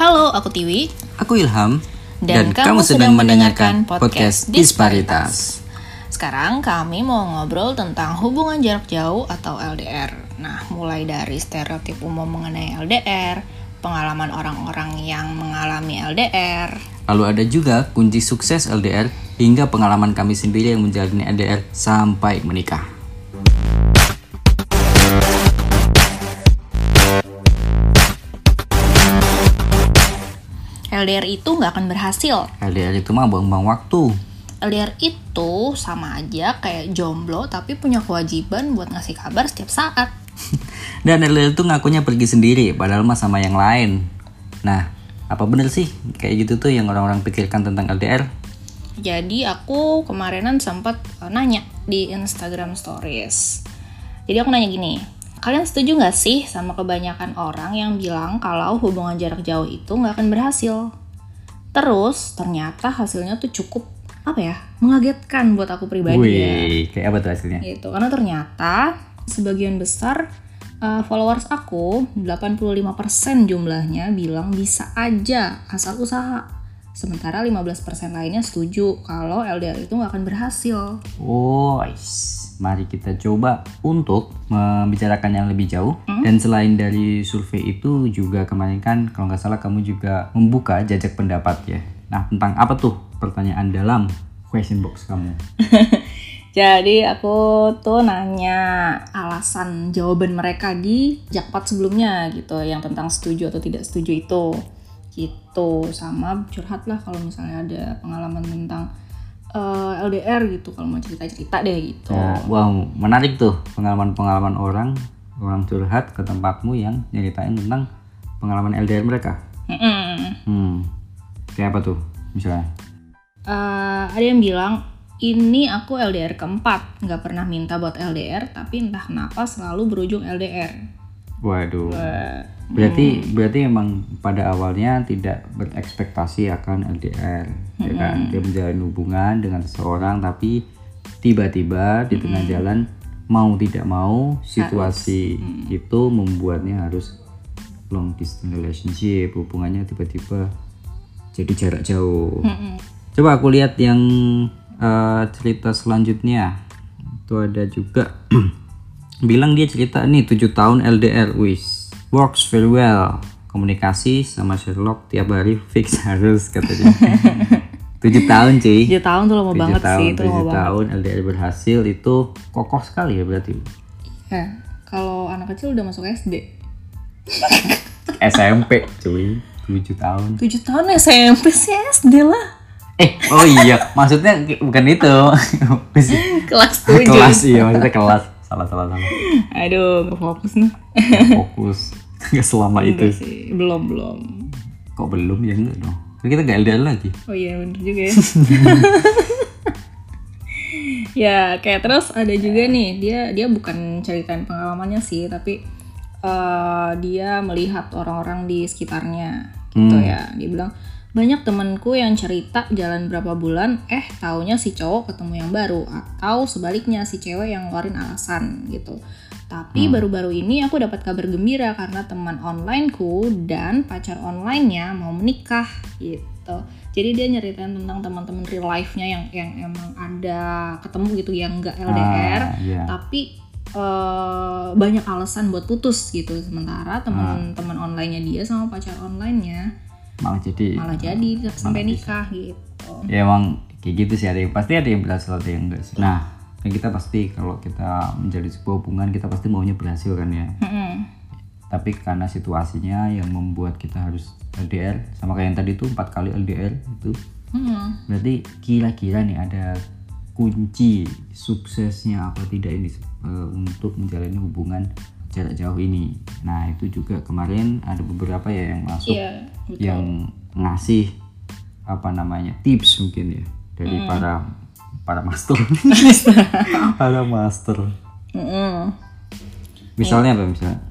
Halo, aku Tiwi. Aku Ilham. Dan, kamu, sedang mendengarkan podcast Disparitas. Sekarang kami mau ngobrol tentang hubungan jarak jauh atau LDR. Nah, mulai dari stereotip umum mengenai LDR, pengalaman orang-orang yang mengalami LDR. Lalu ada juga kunci sukses LDR hingga pengalaman kami sendiri yang menjalani LDR sampai menikah. LDR itu nggak akan berhasil. LDR itu mah buang-buang waktu. LDR itu sama aja kayak jomblo tapi punya kewajiban buat ngasih kabar setiap saat. Dan LDR itu ngakunya pergi sendiri padahal mah sama yang lain. Nah, apa bener sih kayak gitu tuh yang orang-orang pikirkan tentang LDR? Jadi aku kemarinan sempat uh, nanya di Instagram Stories. Jadi aku nanya gini, kalian setuju nggak sih sama kebanyakan orang yang bilang kalau hubungan jarak jauh itu nggak akan berhasil? Terus ternyata hasilnya tuh cukup apa ya mengagetkan buat aku pribadi ya. Wih, kayak apa tuh hasilnya? Gitu karena ternyata sebagian besar uh, followers aku 85% jumlahnya bilang bisa aja asal usaha. Sementara 15% lainnya setuju kalau LDR itu nggak akan berhasil. Oh. Mari kita coba untuk membicarakan yang lebih jauh. Dan selain dari survei itu juga kemarin kan kalau nggak salah kamu juga membuka jajak pendapat ya. Nah tentang apa tuh pertanyaan dalam question box kamu? Jadi aku tuh nanya alasan jawaban mereka di jakpat sebelumnya gitu, yang tentang setuju atau tidak setuju itu, gitu. Sama curhat lah kalau misalnya ada pengalaman tentang eh, LDR gitu, kalau mau cerita-cerita deh gitu. Oh, wow, menarik tuh pengalaman-pengalaman orang orang curhat ke tempatmu yang nyeritain tentang pengalaman LDR mereka. Mm-mm. Hmm, kayak apa tuh misalnya? Eh, ada yang bilang ini aku LDR keempat, nggak pernah minta buat LDR, tapi entah kenapa selalu berujung LDR. Waduh. Eh, Berarti berarti emang pada awalnya tidak berekspektasi akan LDR, ya kan? Dia menjalin hubungan dengan seseorang tapi tiba-tiba di tengah jalan mau tidak mau situasi itu membuatnya harus long distance relationship, hubungannya tiba-tiba jadi jarak jauh. Coba aku lihat yang eh, cerita selanjutnya. Itu ada juga bilang dia cerita nih 7 tahun LDR wis works very well komunikasi sama Sherlock tiap hari fix harus katanya 7 tahun cuy 7 tahun tuh lama 7 banget tahun, sih, itu lama 7 banget. tahun LDR berhasil itu kokoh sekali ya berarti Ya, kalau anak kecil udah masuk SD. SMP cuy 7 tahun 7 tahun SMP sih SD lah. eh oh iya maksudnya bukan itu Kelas 7. kelas iya maksudnya kelas salah salah salah Aduh, gak fokus nih. Nggak fokus nggak selama itu. sih, belum belum. kok belum ya? Enggak dong. Kan kita gak LDR lagi? Oh iya bener juga ya. ya kayak terus ada juga nih dia dia bukan ceritain pengalamannya sih tapi eh, dia melihat orang-orang di sekitarnya gitu ya. Dia bilang banyak temenku yang cerita jalan berapa bulan eh taunya si cowok ketemu yang baru atau sebaliknya si cewek yang ngeluarin alasan gitu tapi baru-baru ini aku dapat kabar gembira karena teman onlineku dan pacar onlinenya mau menikah gitu. Jadi dia nyeritain tentang teman-teman real life-nya yang yang emang ada ketemu gitu yang enggak LDR, Ah, iya. tapi eh, banyak alasan buat putus gitu. Sementara teman-teman online-nya dia sama pacar online-nya malah jadi malah jadi sampai nikah gitu. ya emang kayak gitu sih ada yang pasti ada yang berhasil ada yang enggak sih nah kan kita pasti kalau kita menjadi sebuah hubungan kita pasti maunya berhasil kan ya Mm-mm. tapi karena situasinya yang membuat kita harus LDR sama kayak yang tadi tuh empat kali LDR itu Mm-mm. berarti kira-kira nih ada kunci suksesnya apa tidak ini eh, untuk menjalani hubungan jarak jauh ini nah itu juga kemarin ada beberapa ya yang masuk Iya, betul. yang ngasih apa namanya tips mungkin ya dari Hmm. para para master para master Mm-mm. misalnya apa misalnya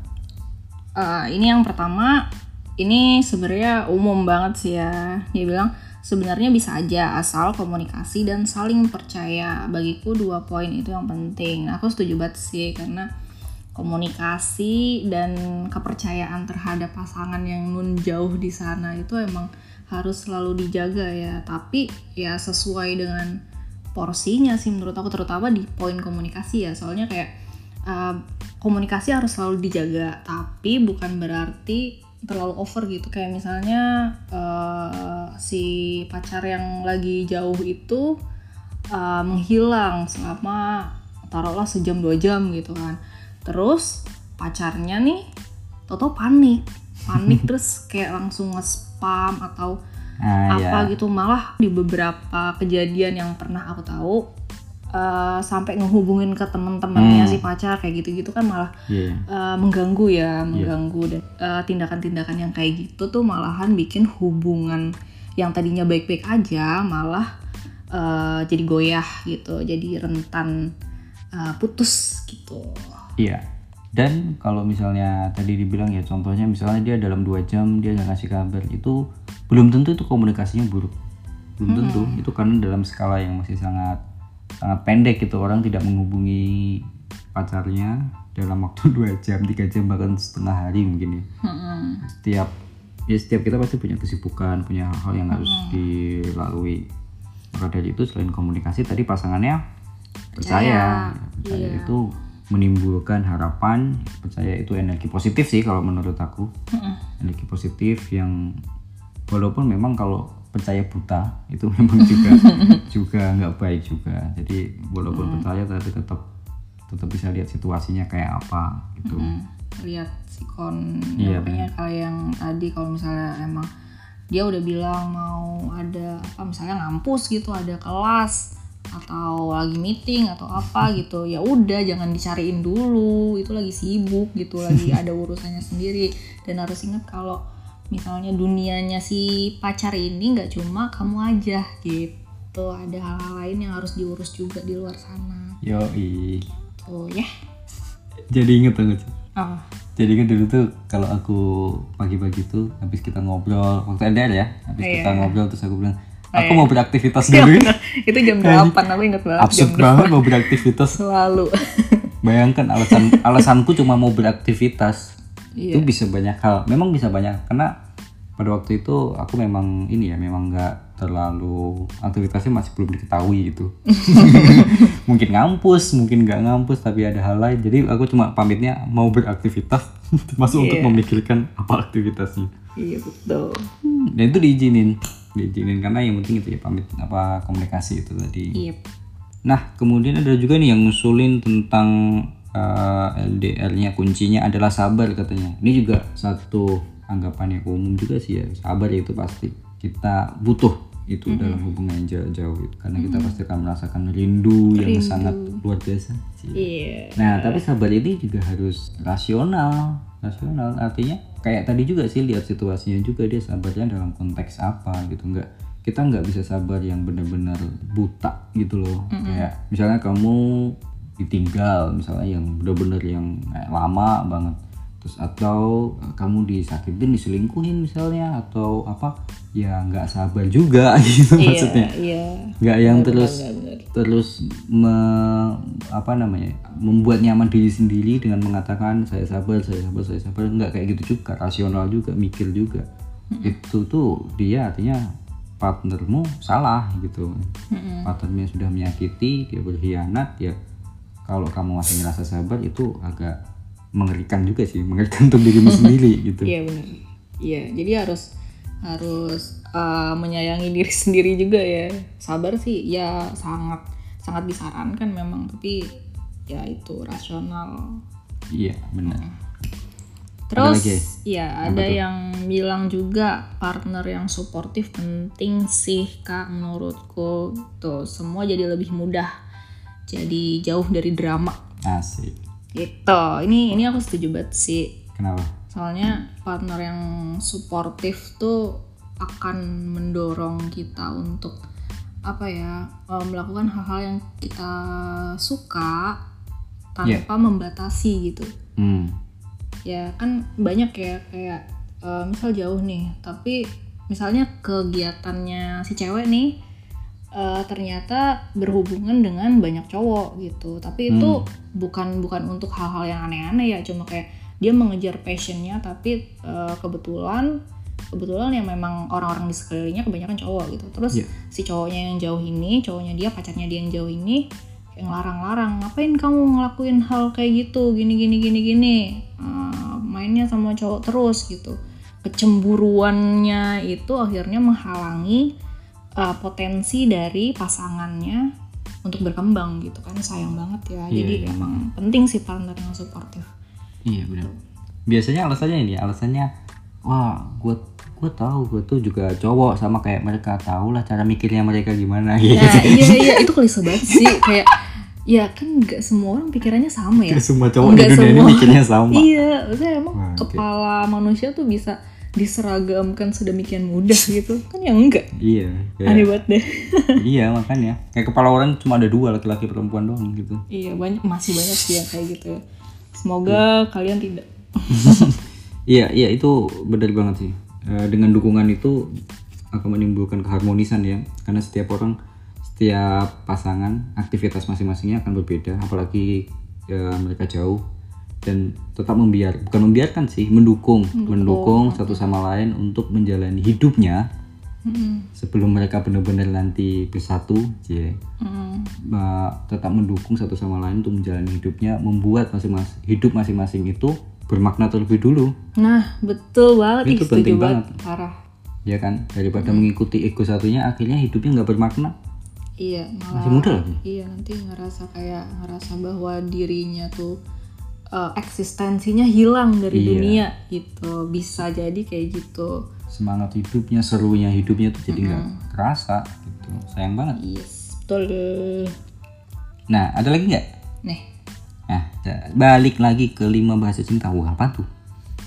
Eh, ini yang pertama, ini sebenarnya umum banget sih ya. Dia bilang sebenarnya bisa aja asal komunikasi dan saling percaya. Bagiku dua poin itu yang penting. Aku setuju banget sih karena komunikasi dan kepercayaan terhadap pasangan yang nun jauh di sana itu emang harus selalu dijaga ya tapi ya sesuai dengan porsinya sih menurut aku terutama di poin komunikasi ya. Soalnya kayak uh, komunikasi harus selalu dijaga tapi bukan berarti terlalu over gitu. Kayak misalnya uh, si pacar yang lagi jauh itu uh, menghilang selama taruhlah sejam dua jam gitu kan. Terus pacarnya nih Toto panik. Panik terus kayak langsung nge-spam atau Ah, apa ya. gitu malah di beberapa kejadian yang pernah aku tahu uh, sampai ngehubungin ke temen-temennya Hmm. si pacar kayak gitu-gitu kan malah Iya. uh, mengganggu ya mengganggu dan uh, tindakan-tindakan yang kayak gitu tuh malahan bikin hubungan yang tadinya baik-baik aja malah uh, jadi goyah gitu jadi rentan uh, putus gitu Iya. Dan kalau misalnya tadi dibilang ya contohnya misalnya dia dalam dua jam dia nggak ngasih kabar itu belum tentu itu komunikasinya buruk. Belum tentu itu karena dalam skala yang masih sangat sangat pendek gitu orang tidak menghubungi pacarnya dalam waktu dua jam tiga jam bahkan setengah hari mungkin ya. Setiap ya setiap kita pasti punya kesibukan punya hal yang harus dilalui. Maka dari itu selain komunikasi tadi pasangannya percaya, percaya itu menimbulkan harapan percaya itu energi positif sih kalau menurut aku. Energi positif yang walaupun memang kalau percaya buta itu memang juga juga nggak baik juga. Jadi walaupun percaya tapi tetap tetap bisa lihat situasinya kayak apa gitu. Hmm, lihat sikon Iya, yang kayak yang tadi kalau misalnya emang dia udah bilang mau ada apa misalnya ngampus gitu ada kelas atau lagi meeting atau apa gitu ya udah jangan dicariin dulu. Itu lagi sibuk gitu lagi ada urusannya sendiri. Dan harus ingat kalau misalnya dunianya si pacar ini nggak cuma kamu aja gitu. Ada hal-hal lain yang harus diurus juga di luar sana. Yoi. Tuh ya. Jadi inget banget sih. oh jadi kan dulu tuh kalau aku pagi-pagi tuh habis kita ngobrol waktu LDR ya habis Iya. kita ngobrol terus aku bilang aku mau beraktivitas dulu. itu jam 8 aku inget banget absurd banget mau beraktivitas. Selalu. Bayangkan alasan alasanku cuma mau beraktivitas. Iya. itu bisa banyak hal. Memang bisa banyak. Karena pada waktu itu aku memang ini ya memang nggak terlalu aktivitasnya masih belum diketahui gitu. Mungkin ngampus mungkin nggak ngampus tapi ada hal lain. Jadi aku cuma pamitnya mau beraktivitas termasuk untuk Iya. memikirkan apa aktivitasnya. Iya betul. Hmm, dan itu diizinin diizinin karena yang penting itu ya pamit apa komunikasi itu tadi iya Nah, kemudian ada juga nih yang ngusulin tentang uh, LDR-nya kuncinya adalah sabar katanya. Ini juga satu anggapan yang umum juga sih ya. Sabar itu pasti kita butuh itu dalam hubungan yang jauh-jauh itu. karena kita pasti akan merasakan rindu, yang sangat luar biasa. Cie. iya Nah, tapi sabar ini juga harus rasional. Rasional artinya kayak tadi juga sih lihat situasinya juga dia sabarnya dalam konteks apa gitu enggak kita nggak bisa sabar yang benar-benar buta gitu loh. Kayak misalnya kamu ditinggal misalnya yang benar-benar yang kayak lama banget. Terus atau eh, kamu disakitin, diselingkuhin misalnya atau apa ya nggak sabar juga gitu maksudnya. iya. Nggak yang terus terus me- apa namanya membuat nyaman diri sendiri dengan mengatakan saya sabar saya sabar saya sabar. Nggak kayak gitu juga rasional juga mikir juga. Itu tuh dia artinya partnermu salah gitu. Partnernya sudah menyakiti dia berkhianat ya kalau kamu masih merasa sabar itu agak mengerikan juga sih mengerikan untuk dirimu sendiri gitu. Iya benar. Iya jadi harus harus uh, menyayangi diri sendiri juga ya. Sabar sih ya sangat sangat disarankan memang tapi ya itu rasional. Iya benar. Terus lagi? ya ada yang bilang juga partner yang suportif penting sih kak menurutku. Tuh semua jadi lebih mudah jadi jauh dari drama. Asik gitu. Ini ini aku setuju banget sih. Kenapa? Soalnya partner yang suportif tuh akan mendorong kita untuk apa ya eh, melakukan hal-hal yang kita suka tanpa membatasi gitu. Hmm. Ya kan banyak ya kayak eh, misal jauh nih tapi misalnya kegiatannya si cewek nih eh, ternyata berhubungan dengan banyak cowok gitu. Tapi itu bukan bukan untuk hal-hal yang aneh-aneh ya cuma kayak dia mengejar passionnya tapi eh, kebetulan kebetulan yang memang orang-orang di sekelilingnya kebanyakan cowok gitu. Terus Iya. si cowoknya yang jauh ini cowoknya dia pacarnya dia yang jauh ini kayak ngelarang-larang ngapain kamu ngelakuin hal kayak gitu? Gini gini gini gini. Eh, mainnya sama cowok terus gitu. Kecemburuannya itu akhirnya menghalangi uh, potensi dari pasangannya untuk berkembang gitu kan sayang banget ya Iya, jadi iya. emang penting sih partner yang suportif Iya benar. Biasanya alasannya ini, alasannya wah gue gue tahu gue tuh juga cowok sama kayak mereka tahu lah cara mikirnya mereka gimana gitu. nah iya iya itu klise banget sih kayak ya kan nggak semua orang pikirannya sama ya Nggak semua cowok di Nggak dunia ini semua. mikirnya sama. iya maksudnya emang oke. kepala manusia tuh bisa diseragamkan sedemikian mudah gitu. Kan ya enggak. Iya. kayak- aneh banget deh. Iya makanya. Kayak kepala orang cuma ada dua laki-laki perempuan doang gitu. iya banyak masih banyak sih yang kayak gitu semoga kalian tidak. Iya iya itu benar banget sih. Eh, dengan dukungan itu akan menimbulkan keharmonisan ya. Karena setiap orang setiap pasangan aktivitas masing-masingnya akan berbeda. Apalagi ya, mereka jauh dan tetap membiar bukan membiarkan sih mendukung. Mendukung satu sama lain untuk menjalani hidupnya Mm-mm. sebelum mereka benar-benar nanti bersatu ya Mm-mm. uh, tetap mendukung satu sama lain untuk menjalani hidupnya membuat masing-masing hidup masing-masing itu bermakna terlebih dulu. Nah betul banget. Itu Ih, penting banget. parah. Ya kan? Daripada mengikuti ego satunya akhirnya hidupnya nggak bermakna. Iya malah masih muda lagi. iya nanti ngerasa kayak ngerasa bahwa dirinya tuh eh, eksistensinya hilang dari Iya. dunia gitu. Bisa jadi kayak gitu. Semangat hidupnya serunya hidupnya tuh jadi nggak kerasa gitu. Sayang banget. Yes betul. Nah ada lagi nggak? Nih. Nah balik lagi ke lima bahasa cinta. Wah apa tuh?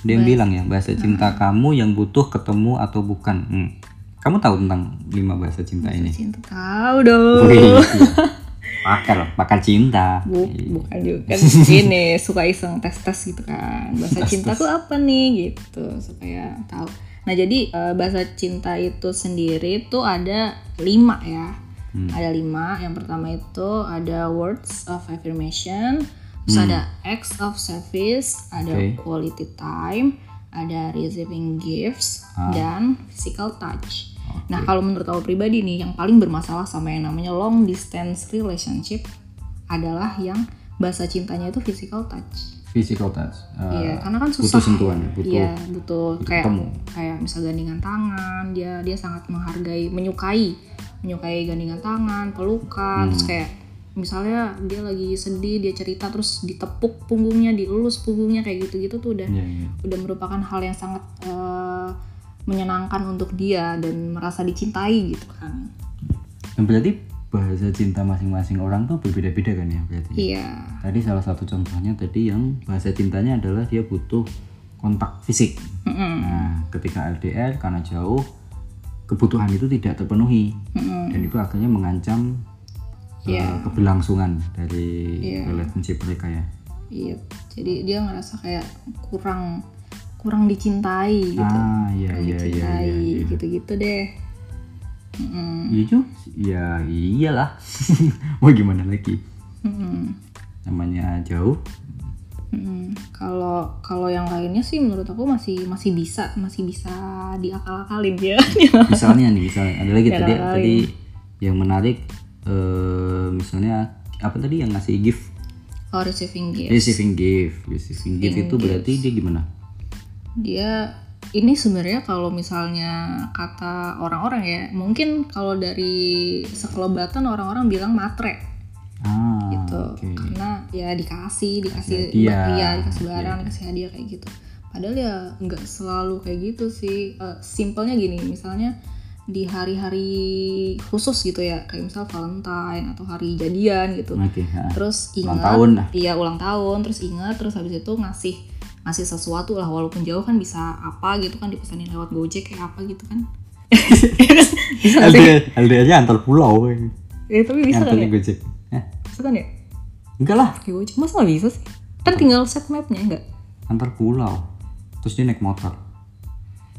Dia yang bilang ya bahasa cinta kamu yang butuh ketemu atau bukan? Hmm. kamu tahu tentang lima bahasa cinta ini? cinta tahu dong. Wih, iya. pakar pakar cinta. Bu- bukan juga. Kan ini suka iseng tes tes gitu kan. Bahasa cinta tuh apa nih gitu. Supaya tahu. Nah jadi eh, bahasa cinta itu sendiri tuh ada lima ya. Ada lima. Yang pertama itu ada words of affirmation. Terus ada acts of service. Ada Oke. quality time. Ada receiving gifts. Dan physical touch Nah, kalau menurut aku pribadi nih, yang paling bermasalah sama yang namanya long distance relationship adalah yang bahasa cintanya itu physical touch. physical touch Uh, Iya, karena kan butuh susah. sentuhan butuh Iya, butuh kayak ketemu. kayak misal gandingan tangan, dia dia sangat menghargai, menyukai, menyukai gandingan tangan, pelukan, Hmm. terus kayak misalnya dia lagi sedih, dia cerita terus ditepuk punggungnya, dielus punggungnya kayak gitu-gitu tuh udah Iya, iya. udah merupakan hal yang sangat eh, menyenangkan untuk dia dan merasa dicintai gitu kan. Dan berarti bahasa cinta masing-masing orang tuh berbeda-beda kan ya berarti. Iya. Tadi salah satu contohnya tadi yang bahasa cintanya adalah dia butuh kontak fisik. Mm-mm. Nah, ketika LDR karena jauh kebutuhan itu tidak terpenuhi Mm-mm. dan itu akhirnya mengancam uh, Iya. keberlangsungan dari Iya. relationship mereka ya. Iya. Jadi dia ngerasa kayak kurang kurang dicintai gitu. Ah, iya kurang iya iya dicintai iya. iya. gitu-gitu deh. Mm-mm. Iya juga. Ya iyalah. Mau gimana lagi? Mm-mm. Namanya jauh. Kalau kalau yang lainnya sih menurut aku masih masih bisa masih bisa diakal-akalin ya. misalnya nih misalnya ada lagi tadi tadi yang menarik eh misalnya apa tadi yang ngasih gift oh receiving gift. receiving gift receiving gift itu berarti dia gimana dia ini sebenarnya kalau misalnya kata orang-orang ya mungkin kalau dari sekelebatan orang-orang bilang matre. Ah gitu. oke. Karena ya dikasih dikasih hadiah. ba- iya. dikasih barang dikasih hadiah kayak gitu. Padahal ya nggak selalu kayak gitu sih. Eh, simpelnya gini misalnya di hari-hari khusus gitu ya kayak misal Valentine atau hari jadian gitu. Oke ah. terus Ulang ingat tahun lah. iya ulang tahun terus ingat terus habis itu ngasih ngasih sesuatu lah walaupun jauh kan bisa apa gitu kan dipesanin lewat gojek kayak apa gitu kan. Bisa? LDR LDR nya antar pulau ya, tapi bisa kan antar ya? Gojek. Eh, bisa kan ya? Enggak lah. Pakai gojek. Masa nggak bisa sih? Kan tinggal set mapnya enggak? Antar pulau. Terus dia naik motor.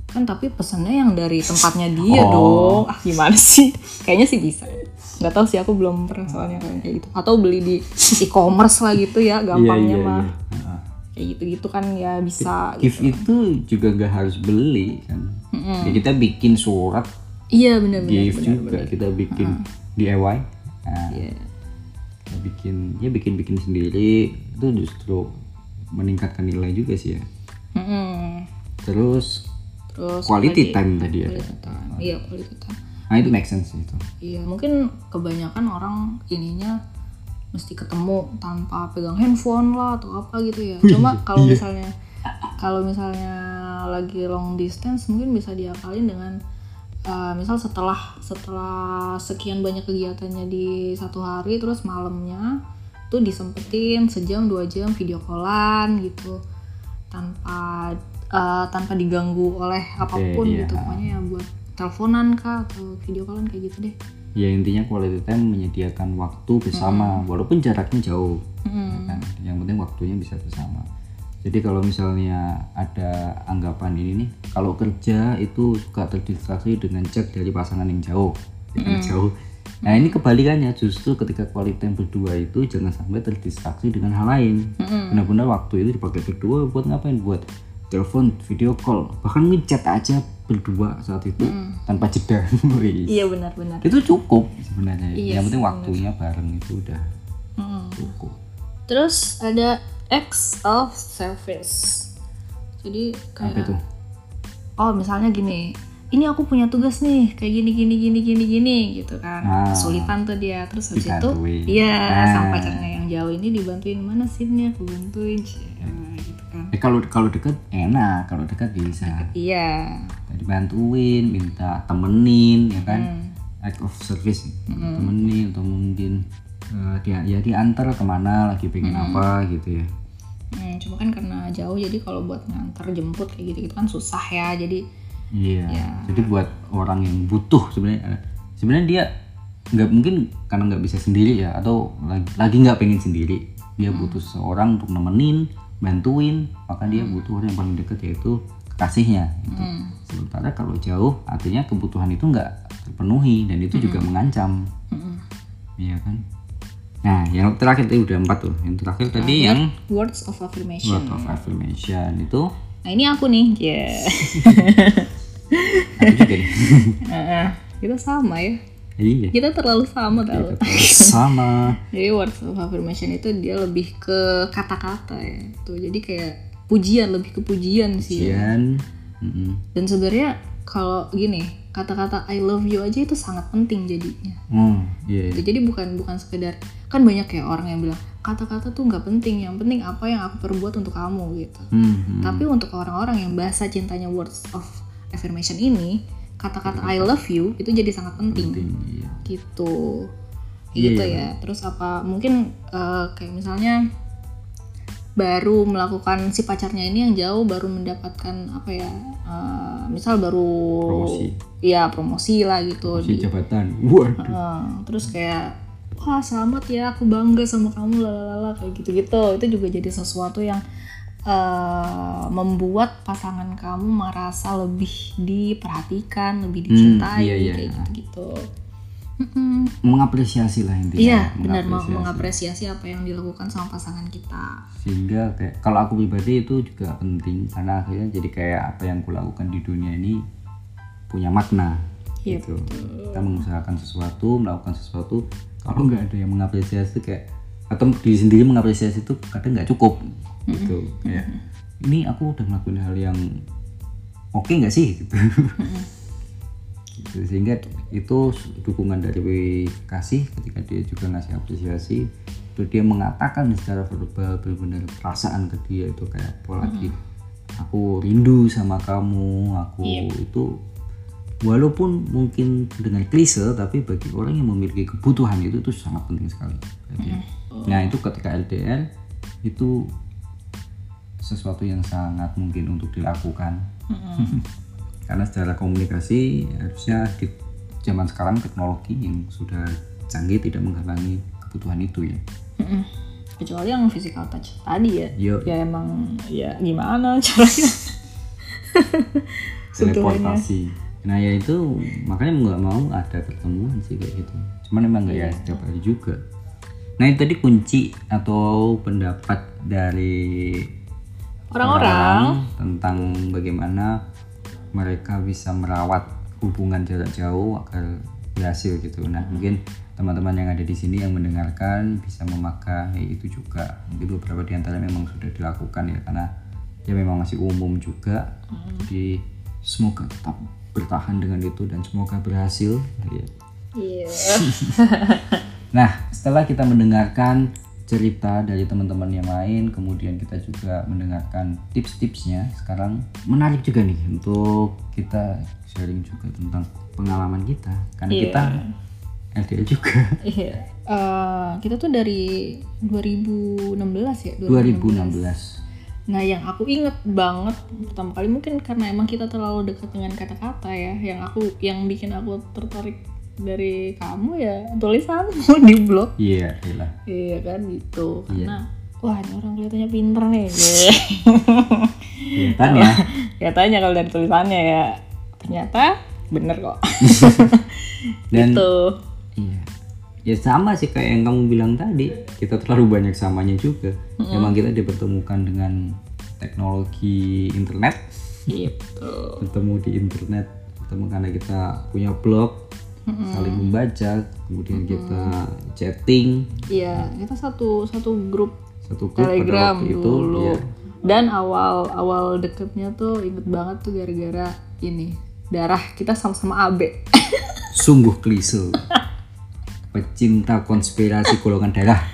Kan tapi pesannya yang dari tempatnya dia Oh. dong. Ah gimana sih? Kayaknya sih bisa. Nggak tahu sih aku belum pernah soalnya kayak gitu. Atau beli di e-commerce lah gitu ya gampangnya Iya, iya, mah iya. Kayak gitu gitu kan ya bisa gift itu juga gak harus beli kan. Ya, kita bikin surat iya benar-benar gift juga. kita bikin DIY nah, Iya. kita bikin ya bikin bikin sendiri. Itu justru meningkatkan nilai juga sih ya. Mm-mm. terus terus quality time tadi ya. time. Iya quality time. Nah itu make sense itu. Iya mungkin kebanyakan orang ininya mesti ketemu tanpa pegang handphone lah atau apa gitu ya. Cuma kalau misalnya kalau misalnya lagi long distance mungkin bisa diakalin dengan uh, misal setelah setelah sekian banyak kegiatannya di satu hari terus malamnya tuh disempetin sejam dua jam video callan gitu. Tanpa uh, tanpa diganggu oleh apa pun iya. gitu. pokoknya ya buat teleponan kah atau video callan kayak gitu deh ya intinya quality time menyediakan waktu bersama walaupun jaraknya jauh ya kan? yang penting waktunya bisa bersama. Jadi kalau misalnya ada anggapan ini nih kalau kerja itu suka terdistraksi dengan cek dari pasangan yang jauh yang jauh. Nah ini kebalikannya justru ketika quality time berdua itu jangan sampai terdistraksi dengan hal lain. Benar-benar waktu itu dipakai berdua buat ngapain? Buat telepon video call bahkan ngechat aja berdua saat itu tanpa jeda iya benar-benar itu cukup sebenarnya Iya yang penting waktunya bareng itu udah Mm. cukup Terus ada acts of service. Jadi apa kayak itu oh misalnya gini, ini aku punya tugas nih kayak gini gini gini gini gini gitu kan. Ah. Kesulitan tuh dia. Terus habis itu iya Ah. sama pacarnya yang jauh ini dibantuin mana sih ini aku bantuin Cie. Eh, kalau kalau dekat enak. Kalau dekat bisa. Iya. dibantuin minta temenin ya kan? Hmm. act of service temenin atau mungkin eh, dia ya diantar ke mana lagi pengen apa gitu ya. Hmm, cuma kan karena jauh jadi kalau buat ngantar jemput kayak gitu gitu kan susah ya. Jadi iya. Ya. jadi buat orang yang butuh sebenarnya eh, sebenarnya dia nggak mungkin karena nggak bisa sendiri ya atau lagi lagi nggak pengen sendiri. Dia butuh seorang untuk nemenin bantuin maka dia butuh orang yang paling dekat yaitu kekasihnya gitu. sementara kalau jauh artinya kebutuhan itu nggak terpenuhi dan itu juga mengancam. Iya kan? Nah yang terakhir tadi udah empat tuh. Yang terakhir tadi yang words of affirmation. word of affirmation itu Nah ini aku nih, ya. aku juga nih. Heeh, kita sama ya. Iya Kita terlalu sama tau. sama Jadi words of affirmation itu dia lebih ke kata-kata ya. Tuh jadi kayak pujian, lebih ke pujian sih. ya. Mm-mm. Dan sebenarnya kalau gini, kata-kata I love you aja itu sangat penting jadinya. oh iya iya. Jadi bukan bukan sekedar kan banyak ya orang yang bilang kata-kata tuh nggak penting, yang penting apa yang aku perbuat untuk kamu gitu. Hmm, hmm. Tapi untuk orang-orang yang bahasa cintanya words of affirmation ini, kata-kata I love you itu jadi sangat penting. Penting, iya. gitu. Iya, gitu iya. ya. terus apa mungkin eh, kayak misalnya baru melakukan si pacarnya ini yang jauh baru mendapatkan apa ya eh, misal baru Promosi. iya promosi lah gitu. Si di- jabatan. Waduh. Eh, terus kayak wah selamat ya aku bangga sama kamu lalala kayak gitu gitu itu juga jadi sesuatu yang eh, membuat pasangan kamu merasa lebih diperhatikan lebih dicintai iya, iya. kayak gitu gitu mengapresiasi lah intinya Iya, benar mau Mengapresiasi. mengapresiasi apa yang dilakukan sama pasangan kita. sehingga kayak kalau aku pribadi itu juga penting karena akhirnya jadi kayak apa yang kulakukan di dunia ini punya makna Iya, gitu kita mengusahakan sesuatu melakukan sesuatu kalau nggak ada yang mengapresiasi kayak atau diri sendiri mengapresiasi itu kadang nggak cukup. Gitu. Kayak ini aku udah ngelakuin hal yang oke nggak sih? Gitu. Gitu. sehingga itu dukungan dari kasih ketika dia juga ngasih apresiasi terus dia mengatakan secara verbal benar-benar perasaan ke dia itu kayak apalagi aku rindu sama kamu aku itu walaupun mungkin dengan klise tapi bagi orang yang memiliki kebutuhan itu itu sangat penting sekali. Jadi, nah itu ketika LDR itu sesuatu yang sangat mungkin untuk dilakukan. Karena secara komunikasi harusnya di zaman sekarang teknologi yang sudah canggih tidak menghalangi kebutuhan itu ya. Mm-mm. Kecuali yang physical touch tadi ya. Yo. Ya emang ya gimana caranya? Teleportasi. Nah ya itu makanya nggak mau ada pertemuan sih kayak gitu. Cuman emang nggak ya setiap hari juga nah itu tadi kunci atau pendapat dari Orang-orang tentang bagaimana mereka bisa merawat hubungan jarak jauh agar berhasil gitu. Nah mungkin teman-teman yang ada di sini yang mendengarkan bisa memakai itu juga. Mungkin beberapa di antara memang sudah dilakukan ya karena ya memang masih umum juga. Jadi semoga tetap bertahan dengan itu dan semoga berhasil. Ya. Iya. Nah, setelah kita mendengarkan cerita dari teman-teman yang lain, kemudian kita juga mendengarkan tips-tipsnya. Sekarang menarik juga nih untuk kita sharing juga tentang pengalaman kita, karena Iya. kita LDR juga. Iya. Eh, kita tuh dari 2016 ya. 2016. Nah, yang aku inget banget pertama kali mungkin karena emang kita terlalu dekat dengan kata-kata ya. Yang aku yang bikin aku tertarik dari kamu ya tulisanmu di blog. Iya, iya. Iya kan gitu. Iya. Karena wah ini orang kelihatannya pinter nih. Kelihatan ya. Kelihatannya kalau dari tulisannya ya. Ternyata bener kok. Dan Gitu. iya. Ya sama sih kayak yang kamu bilang tadi, kita terlalu banyak samanya juga. Memang kita dipertemukan dengan teknologi internet, Gitu. bertemu di internet, bertemu karena kita punya blog, saling membaca, kemudian kita chatting, Iya, kita satu satu grup satu grup pada Telegram waktu itu, dulu. ya. Dan awal awal deketnya tuh inget banget tuh gara-gara ini darah kita sama-sama AB. sungguh klise. Pecinta konspirasi golongan darah.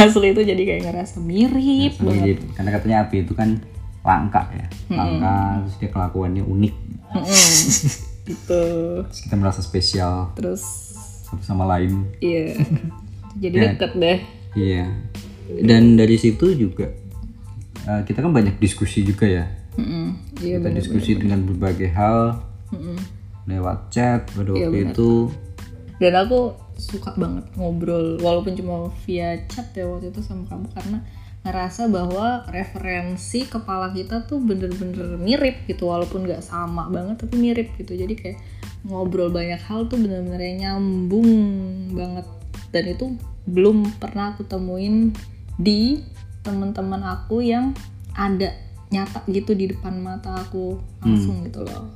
Asli itu jadi kayak ngerasa mirip banget. mirip. Karena katanya api itu kan langka ya, langka, terus dia kelakuannya unik. Gitu. terus kita merasa spesial Terus satu sama lain. iya. jadi Dan- deket deh. Iya. Dan dari situ juga eh, kita kan banyak diskusi juga ya. Mm-mm. Iya kita diskusi dengan berbagai hal lewat chat pada Iya, waktu itu. dan aku suka banget ngobrol walaupun cuma via chat ya waktu itu sama kamu karena ngerasa bahwa referensi kepala kita tuh bener-bener mirip gitu walaupun nggak sama banget tapi mirip gitu. Jadi kayak ngobrol banyak hal tuh bener-bener nyambung banget. Dan itu belum pernah aku temuin di teman-teman aku yang ada nyata gitu di depan mata aku langsung gitu loh.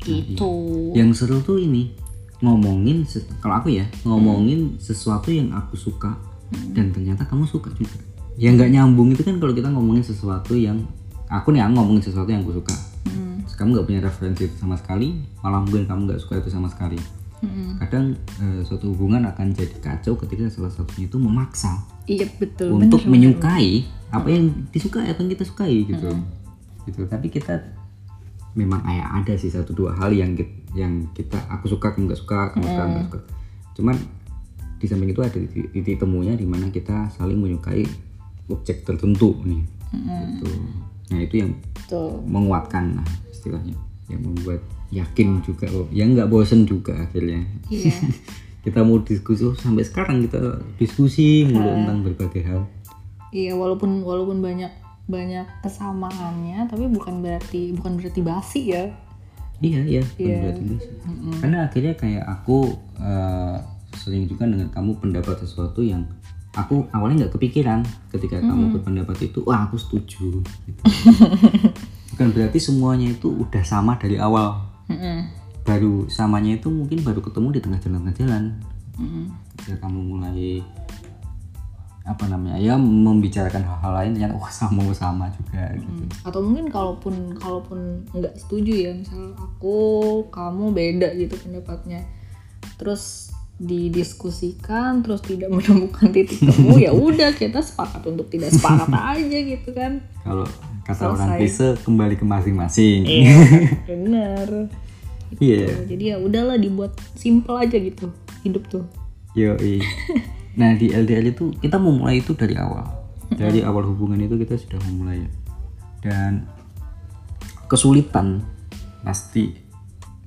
Gitu. Yang seru tuh ini ngomongin kalau aku ya ngomongin sesuatu yang aku suka dan ternyata kamu suka juga. Yang nggak nyambung. Itu kan kalau kita ngomongin sesuatu yang aku nih aku ngomongin sesuatu yang aku suka. Terus kamu nggak punya referensi itu sama sekali, malah mungkin kamu nggak suka itu sama sekali. Kadang eh, suatu hubungan akan jadi kacau ketika salah satunya itu memaksa iya betul. untuk bener, menyukai apa yang disukai atau yang kita sukai gitu. Gitu. Tapi kita memang kayak ada sih satu dua hal yang kita, yang kita aku suka kamu nggak suka kamu suka nggak suka. Cuman di samping itu ada titik temunya di mana kita saling menyukai objek tertentu nih. Gitu. Nah itu yang betul. menguatkan lah istilahnya. Yang membuat yakin juga oh, ya nggak bosen juga akhirnya. Iya. Kita mau diskusi oh, sampai sekarang kita diskusi mulu tentang berbagai hal. Iya walaupun walaupun banyak banyak kesamaannya tapi bukan berarti bukan berarti basi ya. Iya iya bukan Iya. berarti basi. karena akhirnya kayak aku eh, sering juga dengan kamu pendapat sesuatu yang aku awalnya nggak kepikiran ketika kamu berpendapat itu wah aku setuju gitu. bukan berarti semuanya itu udah sama dari awal Mm-mm. baru samanya itu mungkin baru ketemu di tengah jalan tengah jalan Mm-mm. ketika kamu mulai apa namanya ya membicarakan hal-hal lain ternyata wah sama sama juga gitu atau mungkin kalaupun kalaupun nggak setuju ya misal aku kamu beda gitu pendapatnya terus didiskusikan terus tidak menemukan titik temu ya udah kita sepakat untuk tidak sepakat aja gitu kan. Kalau kata Selesai. orang klise kembali ke masing-masing. Iya bener. Iya. Jadi ya udahlah dibuat simple aja gitu hidup tuh. Yoi. Nah di LDR itu kita memulai itu dari awal. Dari awal hubungan itu kita sudah memulai dan kesulitan pasti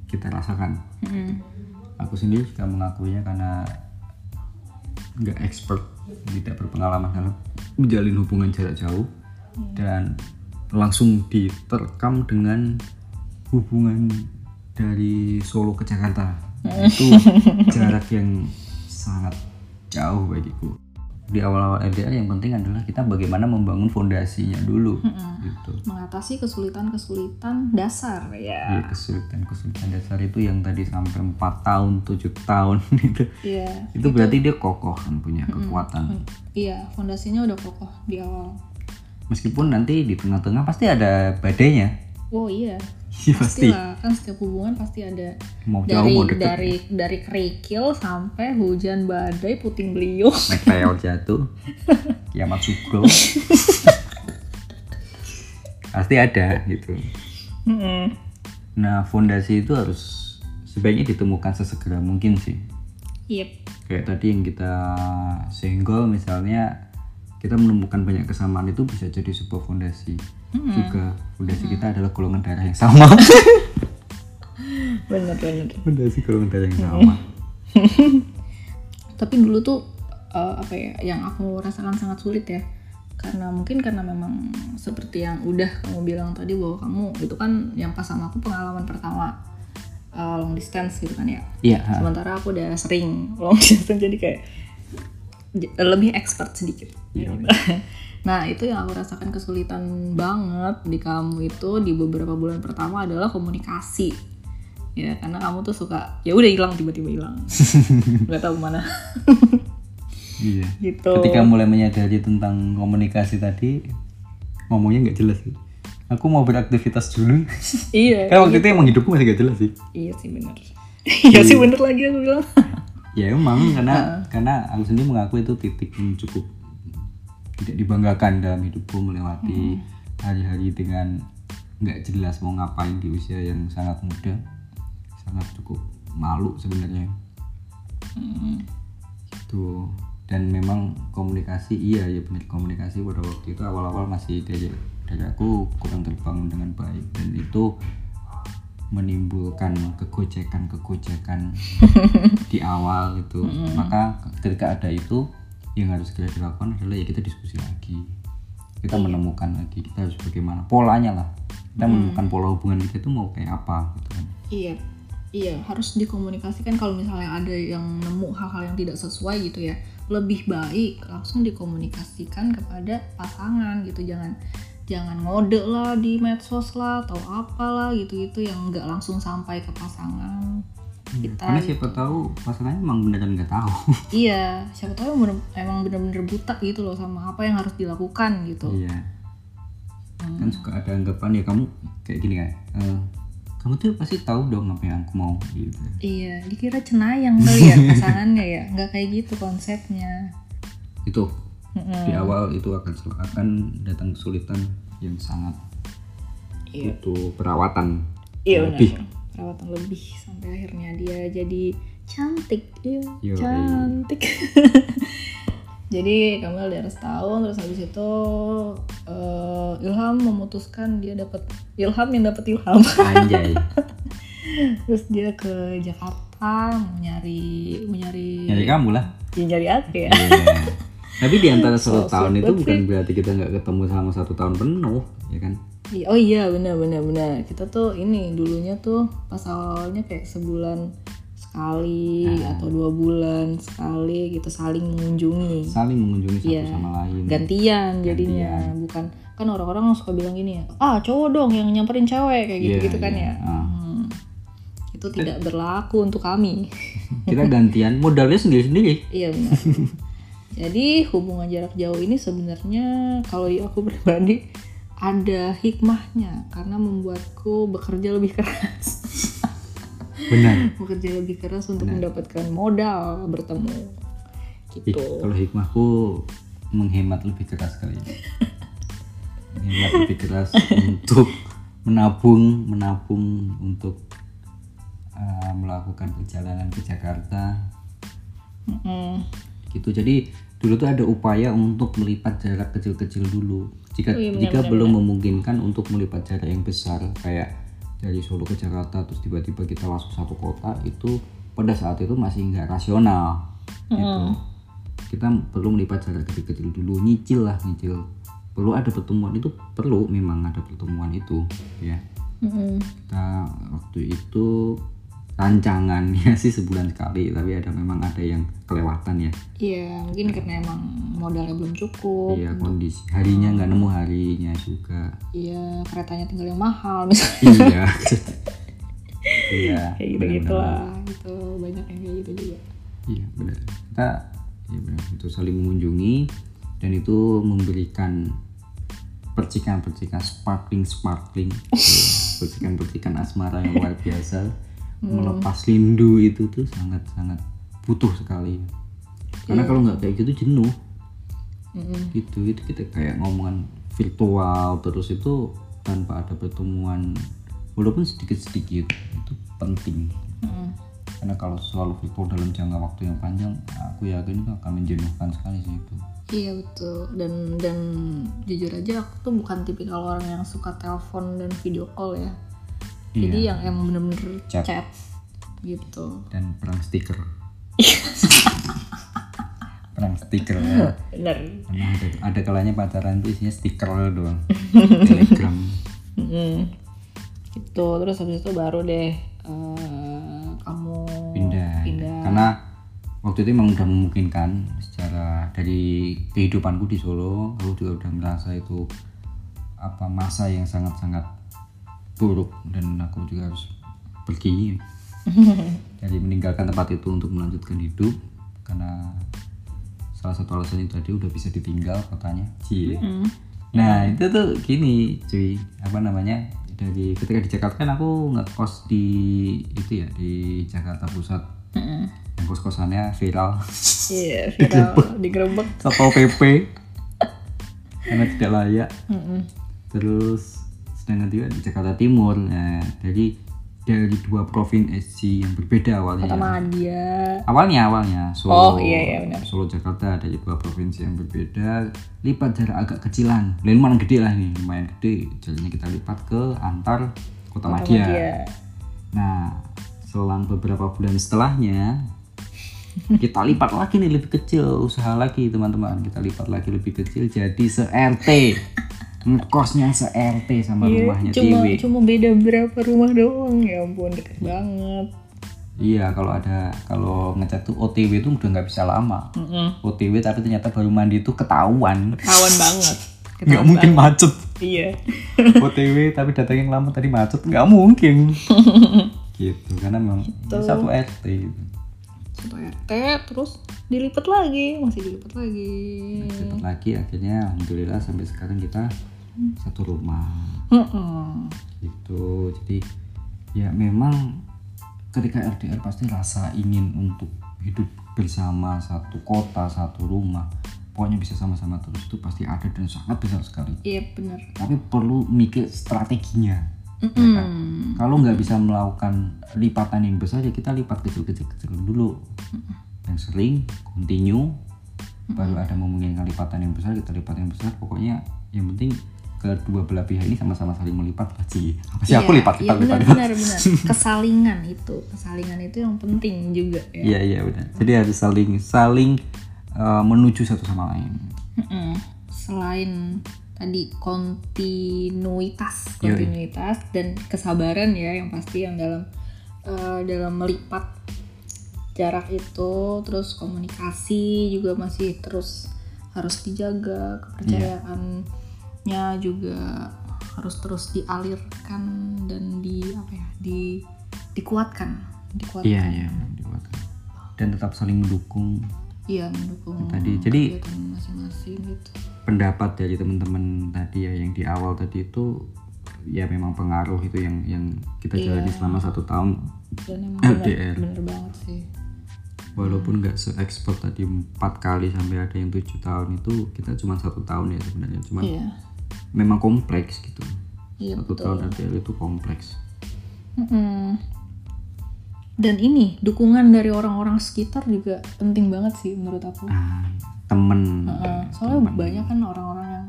kita rasakan. Mm. Aku sendiri juga mengakuinya karena nggak expert tidak berpengalaman dalam menjalin hubungan jarak jauh dan langsung diterkam dengan hubungan dari Solo ke Jakarta. Itu jarak yang sangat jauh bagiku di awal-awal LDR yang penting adalah kita bagaimana membangun fondasinya dulu gitu mengatasi kesulitan-kesulitan dasar ya Iya, kesulitan-kesulitan dasar itu yang tadi sampai 4 tahun, 7 tahun itu. iya Itu berarti dia kokoh kan punya kekuatan. iya fondasinya udah kokoh di awal Meskipun nanti di tengah-tengah pasti ada badainya. oh iya Iya pasti. pastilah kan setiap hubungan pasti ada Mau jauh dari mau deket. dari dari kerikil sampai hujan badai puting beliung Meteor jatuh. Kiamat sugro. pasti ada gitu. Mm-mm. Nah, fondasi itu harus sebaiknya ditemukan sesegera mungkin sih. Yep. Kayak tadi yang kita single misalnya kita menemukan banyak kesamaan itu bisa jadi sebuah fondasi. Juga fondasi kita adalah golongan darah yang sama. bener bener. Fondasi golongan darah yang sama. tapi dulu tuh eh, apa ya yang aku rasakan sangat sulit ya. Karena mungkin karena memang seperti yang udah kamu bilang tadi bahwa kamu itu kan yang pas sama aku pengalaman pertama eh, long distance gitu kan ya. Iya, ha. sementara aku udah sering long distance jadi kayak lebih expert sedikit. Iya. Nah itu yang aku rasakan kesulitan banget di kamu itu di beberapa bulan pertama adalah komunikasi ya karena kamu tuh suka ya udah hilang tiba-tiba hilang nggak tahu mana Iya. gitu Ketika mulai menyadari tentang komunikasi tadi, ngomongnya nggak jelas sih. Aku mau beraktivitas dulu. iya Kan waktu itu emang hidupku masih gak jelas sih. iya sih bener iya sih bener lagi aku bilang Ya emang karena karena aku sendiri mengaku itu titik yang cukup tidak dibanggakan dalam hidupku melewati hari-hari dengan nggak jelas mau ngapain di usia yang sangat muda, sangat cukup malu sebenarnya. Itu dan memang komunikasi iya ya benar komunikasi pada waktu itu awal-awal masih dari dari aku kurang terbangun dengan baik. Dan itu menimbulkan kegocekan-kegocekan di awal itu. Maka ketika ada itu yang harus segera dilakukan adalah ya kita diskusi lagi. Kita menemukan lagi kita harus bagaimana polanya lah. Kita menemukan pola hubungan kita itu mau kayak apa gitu kan. Iya, iya harus dikomunikasikan kalau misalnya ada yang nemu hal-hal yang tidak sesuai gitu ya, lebih baik langsung dikomunikasikan kepada pasangan gitu, jangan jangan ngode lah di medsos lah atau apalah gitu-gitu yang nggak langsung sampai ke pasangan. Kita karena siapa tahu pasangannya emang beneran nggak tahu iya, siapa tahu emang bener- emang bener-bener buta gitu loh sama apa yang harus dilakukan gitu. iya kan suka ada anggapan ya kamu kayak gini kan eh, kamu tuh pasti tahu dong apa yang aku mau gitu Iya, dikira cenayang kali ya pasangannya ya, nggak kayak gitu konsepnya. itu di awal itu akan akan datang kesulitan yang sangat Iya. butuh perawatan Iya benar. Perawatan lebih sampai akhirnya dia jadi cantik, iya Yoi. cantik. jadi kamu LDR setahun terus habis itu eh, Ilham memutuskan dia dapat Ilham yang dapat Ilham. anjay terus dia ke Jakarta mau nyari mau nyari nyari kamu lah ya, nyari aku ya. Iya. tapi di antara satu So tahun itu bukan berarti kita nggak ketemu selama satu tahun penuh ya kan Oh iya benar benar benar. Kita tuh ini dulunya tuh pas awalnya kayak sebulan sekali atau dua bulan sekali gitu saling mengunjungi. saling mengunjungi satu Iya. sama lain Gantian jadinya, bukan kan orang-orang suka bilang gini ya, ah cowok dong yang nyamperin cewek kayak gitu gitu Iya, kan iya. ya. Ah. Hmm. Itu tidak berlaku untuk kami. kita gantian modalnya sendiri-sendiri iya benar. Jadi hubungan jarak jauh ini sebenarnya kalau aku pribadi ada hikmahnya karena membuatku bekerja lebih keras. benar bekerja lebih keras untuk mendapatkan modal bertemu gitu kalau hikmahku menghemat lebih keras kali ini. menghemat lebih keras untuk menabung menabung untuk uh, melakukan perjalanan ke Jakarta Mm-mm. gitu jadi dulu tuh ada upaya untuk melipat jarak kecil-kecil dulu. Jika Oh iya, benar, jika benar, belum memungkinkan untuk melipat jarak yang besar kayak dari Solo ke Jakarta terus tiba-tiba kita masuk satu kota itu pada saat itu masih nggak rasional gitu. Kita perlu melipat jarak kecil-kecil dulu nyicil lah nyicil. Perlu ada pertemuan itu perlu memang ada pertemuan itu ya. Mm-mm. kita waktu itu rancangannya sih sebulan sekali tapi ada memang ada yang kelewatan ya Iya, mungkin karena emang modalnya belum cukup. iya kondisi harinya nggak nemu harinya juga Iya, keretanya tinggal yang mahal misalnya. iya iya kayak gitu gitu lah. Gitu, banyak yang kayak gitu juga. iya benar kita ya benar itu saling mengunjungi dan itu memberikan percikan-percikan sparkling sparkling percikan-percikan asmara yang luar biasa melepas rindu itu tuh sangat-sangat butuh sekali. Karena kalau nggak kayak gitu jenuh. Mm-mm. gitu itu kita kayak ngomongan virtual terus itu tanpa ada pertemuan walaupun sedikit-sedikit itu penting. Mm-mm. karena kalau selalu virtual dalam jangka waktu yang panjang aku yakin itu akan menjenuhkan sekali sih itu. Iya betul. Dan dan jujur aja aku tuh bukan tipikal orang yang suka telepon dan video call ya. Jadi yang emang bener-bener Chat. chat. gitu. dan perang stiker perang stiker ya. Bener. karena ada, ada kalanya pacaran tuh isinya stiker doang telegram. Gitu terus habis itu baru deh eh, kamu pindah, pindah. karena waktu itu emang udah memungkinkan secara dari kehidupanku di Solo aku juga udah merasa itu apa masa yang sangat-sangat buruk dan aku juga harus pergi jadi meninggalkan tempat itu untuk melanjutkan hidup karena salah satu alasan itu tadi udah bisa ditinggal kotanya Cie. Mm. Nah itu tuh gini cuy apa namanya dari ketika di Jakarta kan aku ngekos di itu ya di Jakarta Pusat Mm-mm. yang kos kosannya viral Iya viral digerebek. satpol pp karena tidak layak Mm-mm. terus sedangkan juga di Jakarta Timur nah jadi dari dua provinsi yang berbeda awalnya Kota. Madia. awalnya awalnya Solo Oh, iya, iya, benar. Solo Jakarta dari dua provinsi yang berbeda lipat jarak agak kecilan lumayan gede lah nih lumayan gede jalannya kita lipat ke antar kota, Madia. Madia. nah selang beberapa bulan setelahnya kita lipat lagi nih lebih kecil usaha lagi teman-teman kita lipat lagi lebih kecil jadi se RT ngekosnya se RT sama rumahnya Iya, Cuma Tiwi cuma beda berapa rumah doang ya ampun deket banget. iya kalau ada kalau ngecat tuh OTW itu udah nggak bisa lama Mm-mm. OTW tapi ternyata baru mandi itu ketahuan Kawan banget. nggak mungkin macet Iya. OTW tapi datang yang lama tadi macet nggak mungkin gitu karena memang satu RT gitu. Satu RT terus dilipat lagi, masih dilipat lagi. Cepet lagi akhirnya alhamdulillah sampai sekarang kita satu rumah Mm-mm. gitu jadi ya memang ketika LDR pasti rasa ingin untuk hidup bersama satu kota satu rumah pokoknya bisa sama-sama terus itu pasti ada dan sangat besar sekali Iya benar. tapi perlu mikir strateginya Mm-mm. kalau nggak bisa melakukan lipatan yang besar ya kita lipat kecil-kecil kecil dulu yang sering continue. Baru ada memungkinkan lipatan yang besar kita lipat yang besar. Pokoknya yang penting kedua belah pihak ini sama-sama saling melipat Ci. apa sih aku Iya, lipat iya, lipat? lipat benar, lipat benar benar. Kesalingan itu kesalingan itu yang penting juga ya. Iya iya udah jadi harus saling saling uh, menuju satu sama lain. Mm-mm. selain tadi kontinuitas kontinuitas dan kesabaran ya yang pasti yang dalam eh, dalam melipat jarak itu terus komunikasi juga masih terus harus dijaga kepercayaannya juga harus terus dialirkan dan di apa ya di dikuatkan dikuatkan. Iya iya dikuatkan. dan tetap saling mendukung. Iya mendukung tadi. Jadi masing-masing gitu pendapat dari teman-teman tadi ya yang di awal tadi itu ya memang pengaruh itu yang yang kita jalani selama satu tahun dan bener, LDR. bener banget sih. Walaupun nggak se-expert tadi empat kali sampai ada yang tujuh tahun itu kita cuma satu tahun ya sebenarnya. Cuma iya. memang kompleks gitu. Iya satu betul. tahun LDR itu kompleks. Mm-mm. dan ini dukungan dari orang-orang sekitar juga penting banget sih menurut aku. Ah, temen. Heeh, soalnya banyak kan orang-orang yang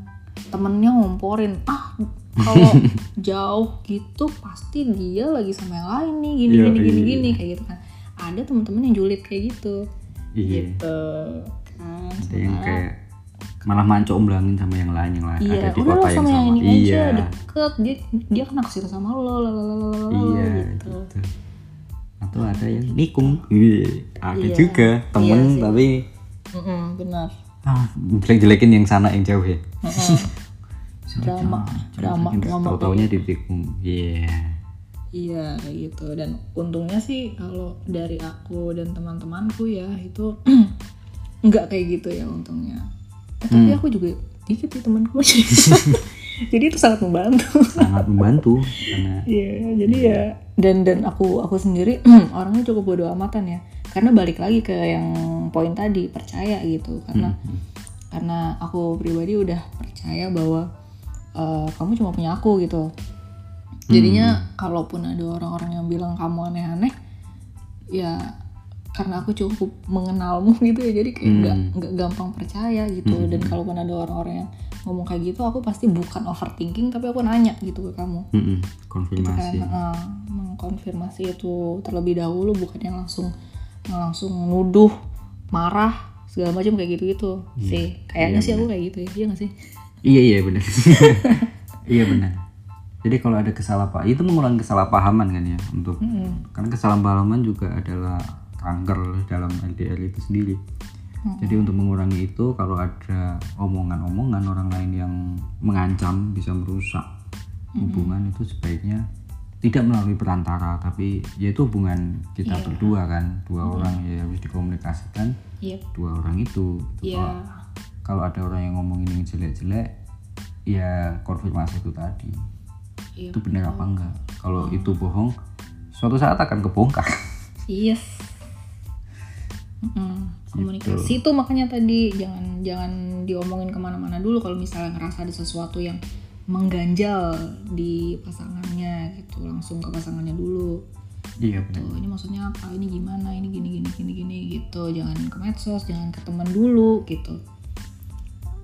temennya ngomporin ah kalau jauh gitu pasti dia lagi sama yang lain nih gini Iya, gini gini iya. gini kayak gitu kan. Ada temen-temen yang julid kayak gitu. Iya. Gitu. Kan ada yang kayak malah manco omblangin sama yang lain yang lain. Iya ada di udah kota yang sama yang sama. ini aja iya. deket dia dia kan naksir sama lo lalalala iya gitu. gitu. Atau ada yang nikung. Wih, ada Iya. juga temen tapi Mm-mm, benar. Ah, jelek-jelekin yang sana yang jauh ya. Mm-mm. drama drama drama tahu taunya ditikung iya. Iya kayak gitu. Dan untungnya sih kalau dari aku dan teman-temanku ya itu nggak kayak gitu ya untungnya. Eh, tapi aku juga dikit sih temanku. Jadi itu sangat membantu. sangat membantu karena Iya jadi ya dan dan aku aku sendiri orangnya cukup bodoh amatan ya karena balik lagi ke yang poin tadi percaya gitu. Karena karena aku pribadi udah percaya bahwa eh, kamu cuma punya aku gitu. Jadinya kalaupun ada orang-orang yang bilang kamu aneh-aneh ya karena aku cukup mengenalmu gitu ya jadi kayak nggak nggak gampang percaya gitu. Dan kalaupun ada orang-orang yang ngomong kayak gitu aku pasti bukan overthinking tapi aku nanya gitu ke kamu. Kan konfirmasi. Heeh, mengkonfirmasi itu terlebih dahulu bukan yang langsung langsung nuduh marah segala macam kayak gitu gitu sih kayaknya sih aku kayak gitu ya iya gak sih? Iya iya benar. Iya benar. Jadi kalau ada kesalahpahaman itu mengurangi kesalahpahaman kan ya untuk karena kesalahpahaman juga adalah kanker dalam LDR itu sendiri. Jadi untuk mengurangi itu kalau ada omongan-omongan orang lain yang mengancam bisa merusak hubungan itu sebaiknya tidak melalui perantara tapi yaitu hubungan kita berdua kan. Dua orang ya harus dikomunikasikan. Iya. Dua orang itu Gitu. iya. Kalau ada orang yang ngomongin yang jelek-jelek ya konfirmasi itu tadi. Iya itu benar apa enggak? Kalau itu bohong suatu saat akan kebongkar. Yes. Mm-mm. komunikasi itu makanya tadi jangan jangan diomongin ke mana-mana dulu kalau misalnya ngerasa ada sesuatu yang mengganjal di pasangannya gitu langsung ke pasangannya dulu. Iya benar. Tuh ini maksudnya apa? Ini gimana? Ini gini gini gini gini gitu. Jangan ke medsos jangan ke teman dulu gitu.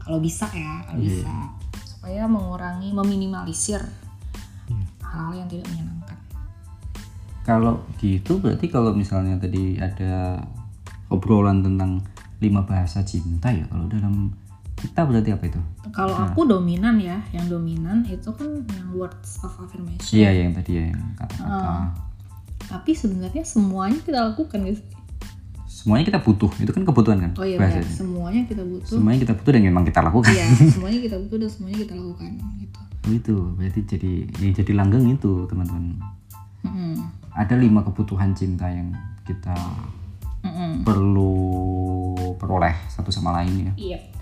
Kalau bisa ya kalau Iya. bisa. Supaya mengurangi meminimalisir Iya. hal-hal yang tidak menyenangkan. Kalau gitu berarti kalau misalnya tadi ada obrolan tentang lima bahasa cinta ya kalau dalam kita berarti apa itu? Kalau aku dominan ya yang dominan itu kan yang words of affirmation. Iya yang tadi ya yang kata-kata. Tapi sebenarnya semuanya kita lakukan guys. Semuanya kita butuh itu kan kebutuhan kan oh iya benar. Semuanya kita butuh. Semuanya kita butuh dan memang kita lakukan. Iya semuanya kita butuh dan semuanya kita lakukan gitu. Oh, itu berarti jadi yang jadi langgeng itu teman-teman. Mm-mm. ada lima kebutuhan cinta yang kita Mm-mm. perlu peroleh satu sama lain ya. Iya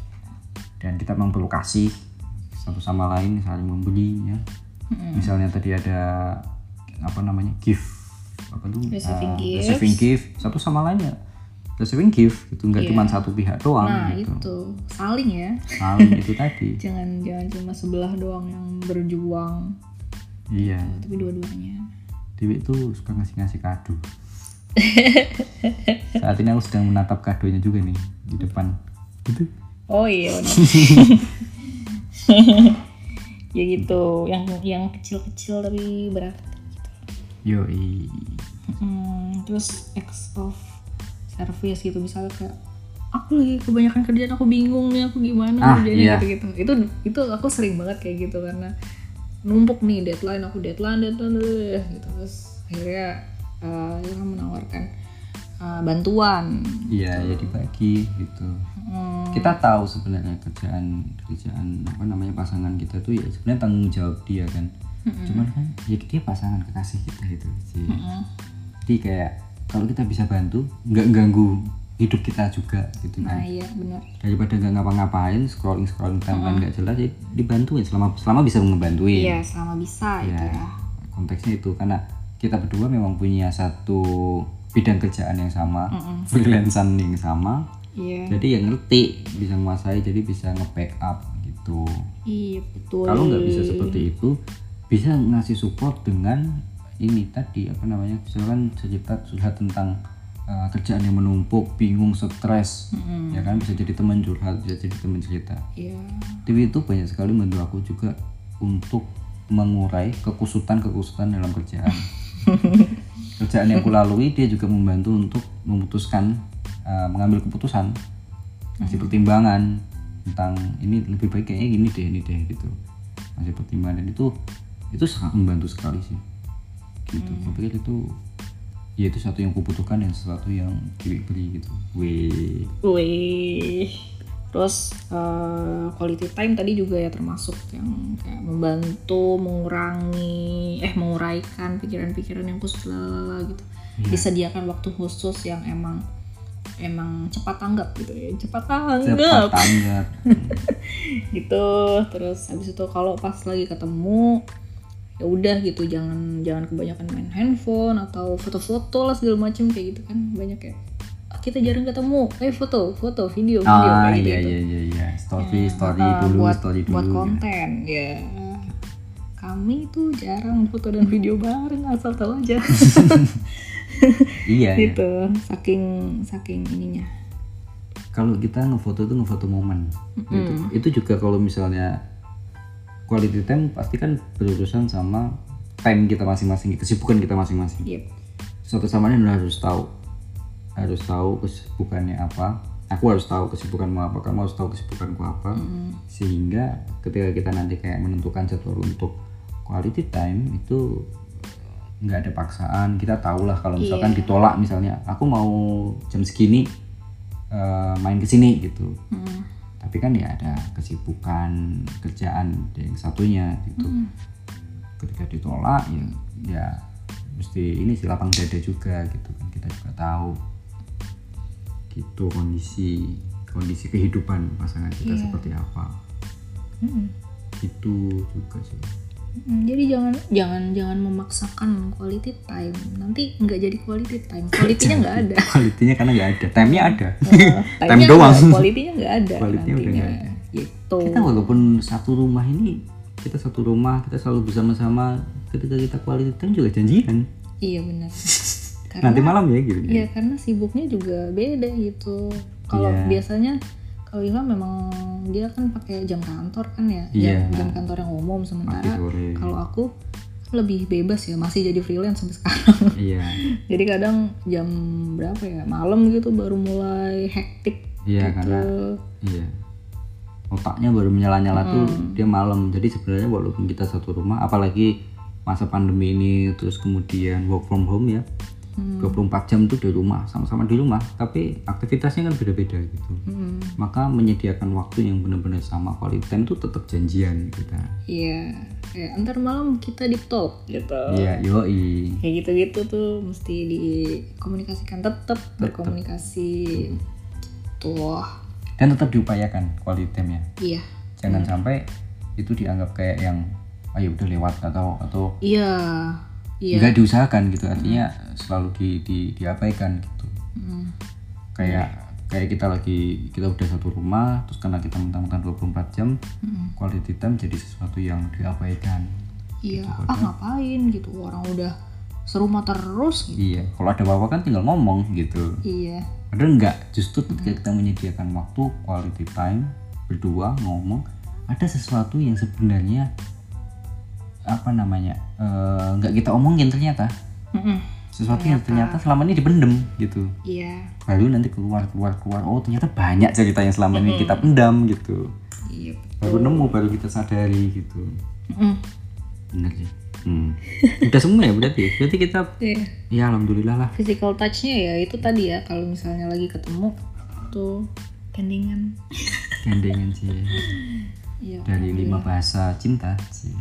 dan kita perlu kasih satu sama lain saling memberi ya. Misalnya tadi ada apa namanya gift. Apa tuh? Receiving Ah, gifts. receiving gift. Satu sama lain ya. Receiving gift itu nggak cuma satu pihak doang nah gitu. itu. Saling ya. Saling itu tadi. Jangan jangan cuma sebelah doang yang berjuang. Iya. Tapi dua-duanya. Dewi itu suka ngasih-ngasih kado. Saat ini aku sedang menatap kadonya juga nih di depan. Gitu oh iya ya gitu yang yang kecil-kecil tapi berat. Yoi. Hmm, terus acts of service gitu misalnya kayak aku lagi kebanyakan kerjaan aku bingung nih aku gimana Ah, kerjanya iya. gitu gitu itu itu aku sering banget kayak gitu karena numpuk nih deadline aku deadline deadline deadline, gitu. Terus akhirnya uh, Ilham menawarkan uh, bantuan. Iya ya dibagi gitu Hmm, kita tahu sebenarnya kerjaan kerjaan apa namanya pasangan kita tuh ya sebenarnya tanggung jawab dia kan. Cuman kan ya dia pasangan kekasih kita itu sih. Jadi kayak kalau kita bisa bantu nggak ganggu hidup kita juga gitu nah kan iya benar. Daripada nggak ngapa-ngapain scrolling scrolling timeline nggak jelas ya dibantuin selama selama bisa ngebantuin. Iya selama bisa itu ya ya. Konteksnya itu karena kita berdua memang punya satu bidang kerjaan yang sama freelancean yang sama iya. Jadi yang ngerti bisa menguasai jadi bisa nge-backup gitu. Iya betul. Kalau nggak bisa seperti itu bisa ngasih support dengan ini tadi apa namanya misalkan cerita curhat tentang uh, kerjaan yang menumpuk bingung stres ya kan? Bisa jadi teman curhat bisa jadi teman cerita. Iya. TV itu banyak sekali membantu aku juga untuk mengurai kekusutan-kekusutan dalam kerjaan. kerjaan yang kulalui dia juga membantu untuk memutuskan uh, mengambil keputusan, ngasih pertimbangan tentang ini lebih baik kayaknya gini deh ini deh gitu. Ngasih pertimbangan dan itu itu sangat membantu sekali sih. Gitu. Aku pikir itu ya itu satu yang kubutuhkan dan sesuatu yang Dewi beri gitu wih Wih. Terus eh, quality time tadi juga ya termasuk yang kayak membantu mengurangi eh menguraikan pikiran-pikiran yang khusus lalala gitu. Disediakan waktu khusus yang emang emang cepat tanggap gitu ya. Cepat cepat tanggap tanggap gitu. Terus habis itu kalau pas lagi ketemu ya udah gitu jangan jangan kebanyakan main handphone atau foto-foto lah segala macem kayak gitu kan banyak ya "Ah, kita jarang ketemu eh foto foto video video ah kayak iya gitu. iya iya iya story story Ah, dulu buat, story dulu buat konten ya kami tuh jarang foto dan video bareng asal tahu aja iya iya. gitu saking saking ininya kalau kita ngefoto tuh ngefoto momen gitu. itu juga kalau misalnya quality time pasti kan berurusan sama time kita masing-masing kesibukan kita masing-masing yep. satu sama lain harus tahu harus tahu kesibukannya apa aku harus tahu kesibukanmu apa kamu harus tahu kesibukanku apa sehingga ketika kita nanti kayak menentukan jadwal untuk quality time itu nggak ada paksaan kita tahu lah kalau misalkan ditolak misalnya aku mau jam segini eh, main ke sini gitu. Mm. tapi kan ya ada kesibukan kerjaan yang satunya gitu. Ketika ditolak ya ya mesti ini sih lapang dada juga gitu kan. Kita juga tahu gitu kondisi kondisi kehidupan pasangan kita seperti apa. Mm-mm. itu juga sih. Mm, jadi jangan jangan jangan memaksakan quality time. Nanti nggak jadi quality time. Quality-nya nggak ada. kualitinya karena nggak ada. Time-nya ada. Eh, Time time-nya doang. nggak, quality-nya nggak ada Quality-nya udah nggak ada. gitu. Kita walaupun satu rumah ini kita satu rumah kita selalu bersama-sama ketika kita quality time juga janjian. Iya benar. Karena nanti malam ya gitu Iya karena sibuknya juga beda gitu. Kalau Iya. biasanya kalau Ilham memang dia kan pakai jam kantor kan ya, Iya. jam, jam kantor yang umum sementara kalau aku lebih bebas ya masih jadi freelance sampai sekarang. iya jadi kadang jam berapa ya malam gitu baru mulai hektik iya gitu. karena iya otaknya baru menyala-nyala tuh Hmm. dia malam jadi sebenarnya walaupun kita satu rumah apalagi masa pandemi ini terus kemudian work from home ya Hmm. 24 jam tuh di rumah sama-sama di rumah tapi aktivitasnya kan beda-beda gitu Hmm, maka menyediakan waktu yang benar-benar sama quality time tuh tetap janjian kita Iya, kayak ntar malam kita di talk gitu. iya yoi Kayak gitu-gitu tuh mesti dikomunikasikan tetap berkomunikasi. Tuh, dan tetap diupayakan quality time ya iya. jangan sampai itu dianggap kayak yang ayo udah lewat atau atau Iya, iya. nggak diusahakan gitu artinya selalu di, di diabaikan gitu Mm. kayak kayak kita lagi kita udah satu rumah terus karena kita mentang-mentang 24 jam Mm. quality time jadi sesuatu yang diabaikan Iya, ah ngapain gitu orang udah serumah terus gitu. iya kalau ada apa-apa kan tinggal ngomong gitu Iya, padahal enggak justru ketika kita menyediakan waktu quality time berdua ngomong ada sesuatu yang sebenarnya apa namanya eh, nggak kita omongin ternyata Mm-mm. sesuatu yang ternyata selama ini dipendem gitu iya, baru nanti keluar keluar keluar oh ternyata banyak cerita yang selama ini kita pendam gitu iya. baru nemu baru kita sadari gitu Mm. bener sih hmm. udah semua ya berarti berarti kita Iya. ya alhamdulillah lah Physical touch-nya ya itu tadi ya kalau misalnya lagi ketemu tuh gandengan. gandengan sih Iya. dari lima bahasa cinta sih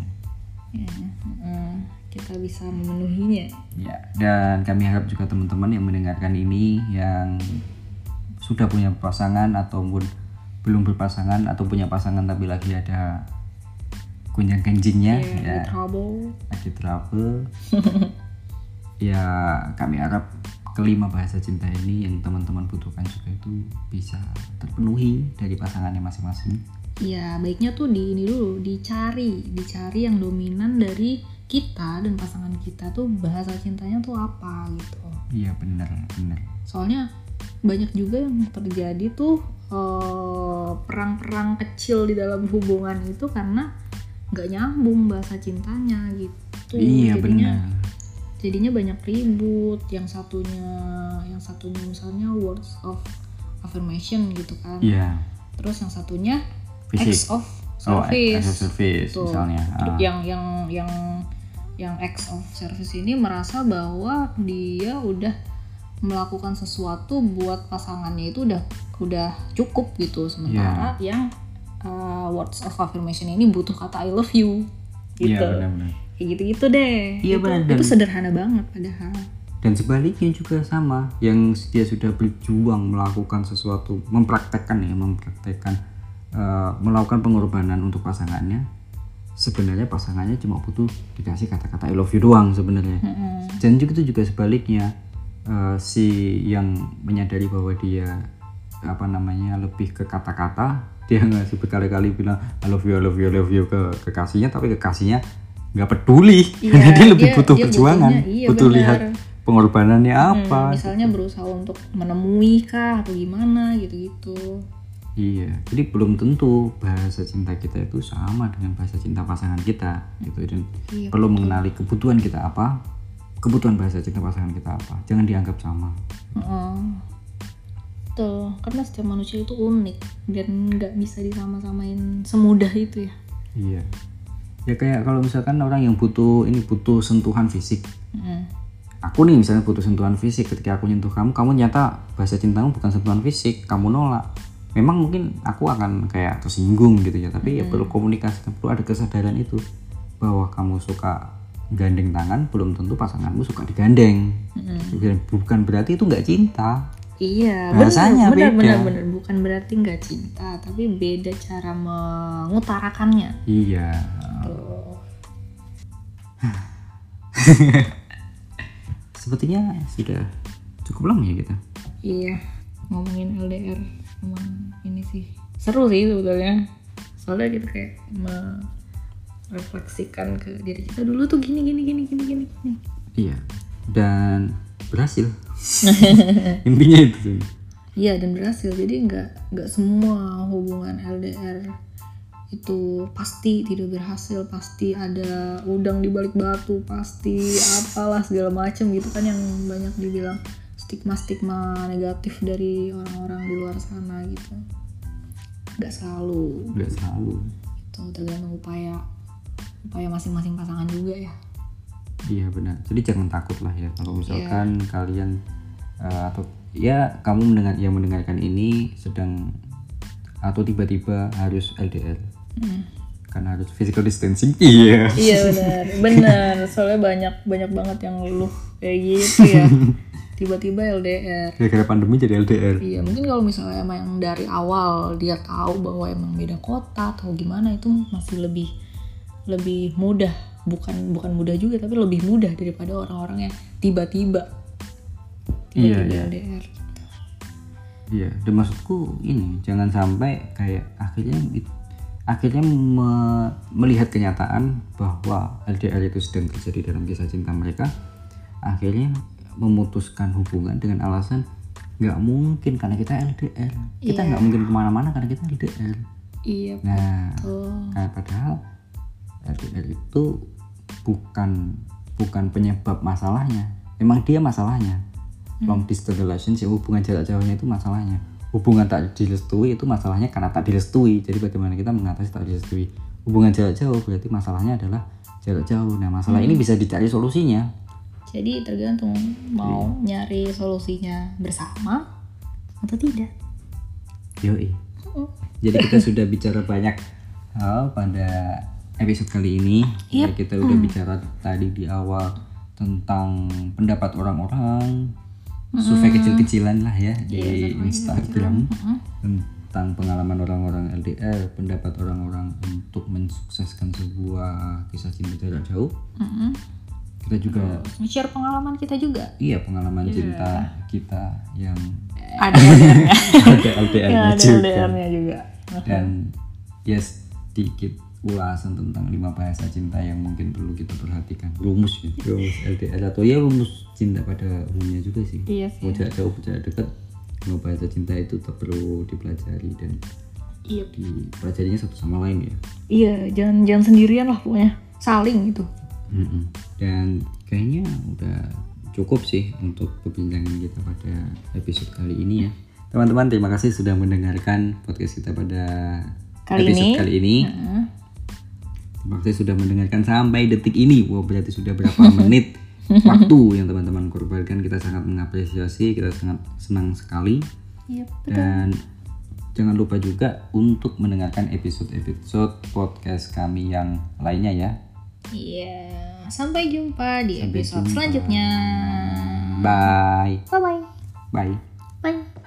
Iya, kita bisa memenuhinya. ya dan kami harap juga teman-teman yang mendengarkan ini yang sudah punya pasangan ataupun belum berpasangan atau punya pasangan tapi lagi ada gunjang ganjingnya Iya, ya. trouble. lagi trouble. Ya kami harap kelima bahasa cinta ini yang teman-teman butuhkan juga itu bisa terpenuhi dari pasangannya masing-masing Iya, baiknya tuh di ini dulu, dicari, dicari yang dominan dari kita dan pasangan kita tuh bahasa cintanya tuh apa gitu. iya bener bener Soalnya banyak juga yang terjadi tuh eh, perang-perang kecil di dalam hubungan itu karena nggak nyambung bahasa cintanya gitu. iya jadinya, bener jadinya banyak ribut. Yang satunya, yang satunya misalnya words of affirmation gitu kan. iya Terus yang satunya Fisik. acts of oh service. a service Tuh. misalnya Ah, yang yang yang yang ex of service ini merasa bahwa dia udah melakukan sesuatu buat pasangannya itu udah udah cukup gitu sementara yang uh, words of affirmation ini butuh kata I love you gitu Iya benar-benar. kayak gitu-gitu deh Iya, itu, benar, itu sederhana banget padahal Dan sebaliknya juga sama, yang dia sudah berjuang melakukan sesuatu, mempraktekkan ya, mempraktekkan eh, melakukan pengorbanan untuk pasangannya. Sebenarnya pasangannya cuma butuh dikasih kata-kata I love you doang sebenarnya. Dan juga itu juga sebaliknya eh, si yang menyadari bahwa dia apa namanya lebih ke kata-kata, dia ngasih berkali-kali bilang I love you, I love you, I love you ke kekasihnya, tapi kekasihnya nggak peduli Iya, karena dia lebih dia- butuh dia perjuangan, iya, butuh benar. lihat pengorbanannya apa. Hmm, misalnya berusaha untuk menemui kah atau gimana gitu-gitu Iya, jadi belum tentu bahasa cinta kita itu sama dengan bahasa cinta pasangan kita, gitu. Dan Iya, perlu mengenali kebutuhan kita apa, kebutuhan bahasa cinta pasangan kita apa. Jangan dianggap sama. Heeh. Betul, karena setiap manusia itu unik dan nggak bisa disama-samain semudah itu ya. Iya. Ya kayak kalau misalkan orang yang butuh ini butuh sentuhan fisik. Mm. Aku nih misalnya butuh sentuhan fisik ketika aku nyentuh kamu, kamu nyata bahasa cintamu bukan sentuhan fisik, kamu nolak. Memang mungkin aku akan kayak tersinggung gitu ya, tapi ya perlu komunikasi, perlu ada kesadaran itu bahwa kamu suka gandeng tangan, belum tentu pasanganmu suka digandeng. Dan Bukan berarti itu nggak cinta. Iya, Bahasanya benar, beda. benar, benar, bukan berarti nggak cinta, tapi beda cara mengutarakannya. Iya. Tuh. Sepertinya sudah cukup lama ya kita. Iya, ngomongin LDR emang ini sih seru sih sebetulnya. Soalnya kita kayak merefleksikan ke diri kita dulu tuh gini gini gini gini gini. gini. Iya. Dan berhasil. Intinya itu sih. Iya dan berhasil. Jadi nggak nggak semua hubungan LDR itu pasti tidak berhasil, pasti ada udang di balik batu, pasti apalah segala macam gitu kan yang banyak dibilang stigma-stigma negatif dari orang-orang di luar sana gitu. Nggak selalu, Nggak selalu. itu tergantung upaya upaya masing-masing pasangan juga ya. Iya benar. Jadi jangan takut lah ya kalau misalkan kalian eh, atau ya kamu mendengar yang mendengarkan ini sedang atau tiba-tiba harus LDR karena harus physical distancing. Iya. Iya benar, benar. Soalnya banyak banyak banget yang ngeluh kayak gitu ya. Tiba-tiba LDR. Gara-gara pandemi jadi LDR. Iya, mungkin kalau misalnya emang dari awal dia tahu bahwa emang beda kota atau gimana itu masih lebih lebih mudah. Bukan bukan mudah juga tapi lebih mudah daripada orang-orang yang tiba-tiba Iya, tiba-tiba iya. LDR. Iya, dan maksudku ini jangan sampai kayak akhirnya it- akhirnya me- melihat kenyataan bahwa LDR itu sedang terjadi dalam kisah cinta mereka, akhirnya memutuskan hubungan dengan alasan nggak mungkin karena kita LDR, kita nggak mungkin ke mana-mana karena kita LDR. Iya, Nah, betul. kayak padahal LDR itu bukan bukan penyebab masalahnya. Emang dia masalahnya. Long distance relationship hubungan jarak jauhnya itu masalahnya. Hubungan tak direstui itu masalahnya karena tak direstui. Jadi bagaimana kita mengatasi tak direstui. Hubungan jarak jauh berarti masalahnya adalah jarak jauh. Nah, masalah ini bisa dicari solusinya. Jadi tergantung mau nyari solusinya bersama atau tidak. Yoi. Jadi kita sudah bicara banyak hal pada episode kali ini. Jadi kita udah bicara tadi di awal tentang pendapat orang-orang, survei kecil-kecilan lah ya di Instagram tentang pengalaman orang-orang LDR, pendapat orang-orang untuk mensukseskan sebuah kisah cinta jarak jauh. Mm-mm. Kita juga Share pengalaman kita juga. iya pengalaman cinta kita yang Ada ada LDR-nya ada juga dan ya sedikit ulasan tentang lima bahasa cinta yang mungkin perlu kita perhatikan rumus ya rumus LDR atau ya rumus cinta pada umumnya juga sih Iya sih. mau jarak jauh jarak dekat lima bahasa cinta itu tetap perlu dipelajari dan Iya. dipelajarinya satu sama lain ya Iya, jangan jangan sendirian lah pokoknya. Saling gitu. Mm-mm. dan kayaknya udah cukup sih untuk perbincangan kita pada episode kali ini ya teman-teman terima kasih sudah mendengarkan podcast kita pada Kali episode ini. kali ini Heeh. Terima kasih sudah mendengarkan sampai detik ini. Wow, berarti sudah berapa menit waktu yang teman-teman korbankan. Kita sangat mengapresiasi, kita sangat senang sekali. Yep. Dan jangan lupa juga untuk mendengarkan episode-episode podcast kami yang lainnya ya. Iya. Sampai jumpa di Sampai episode jumpa. selanjutnya. Bye. Bye bye. Bye. Bye.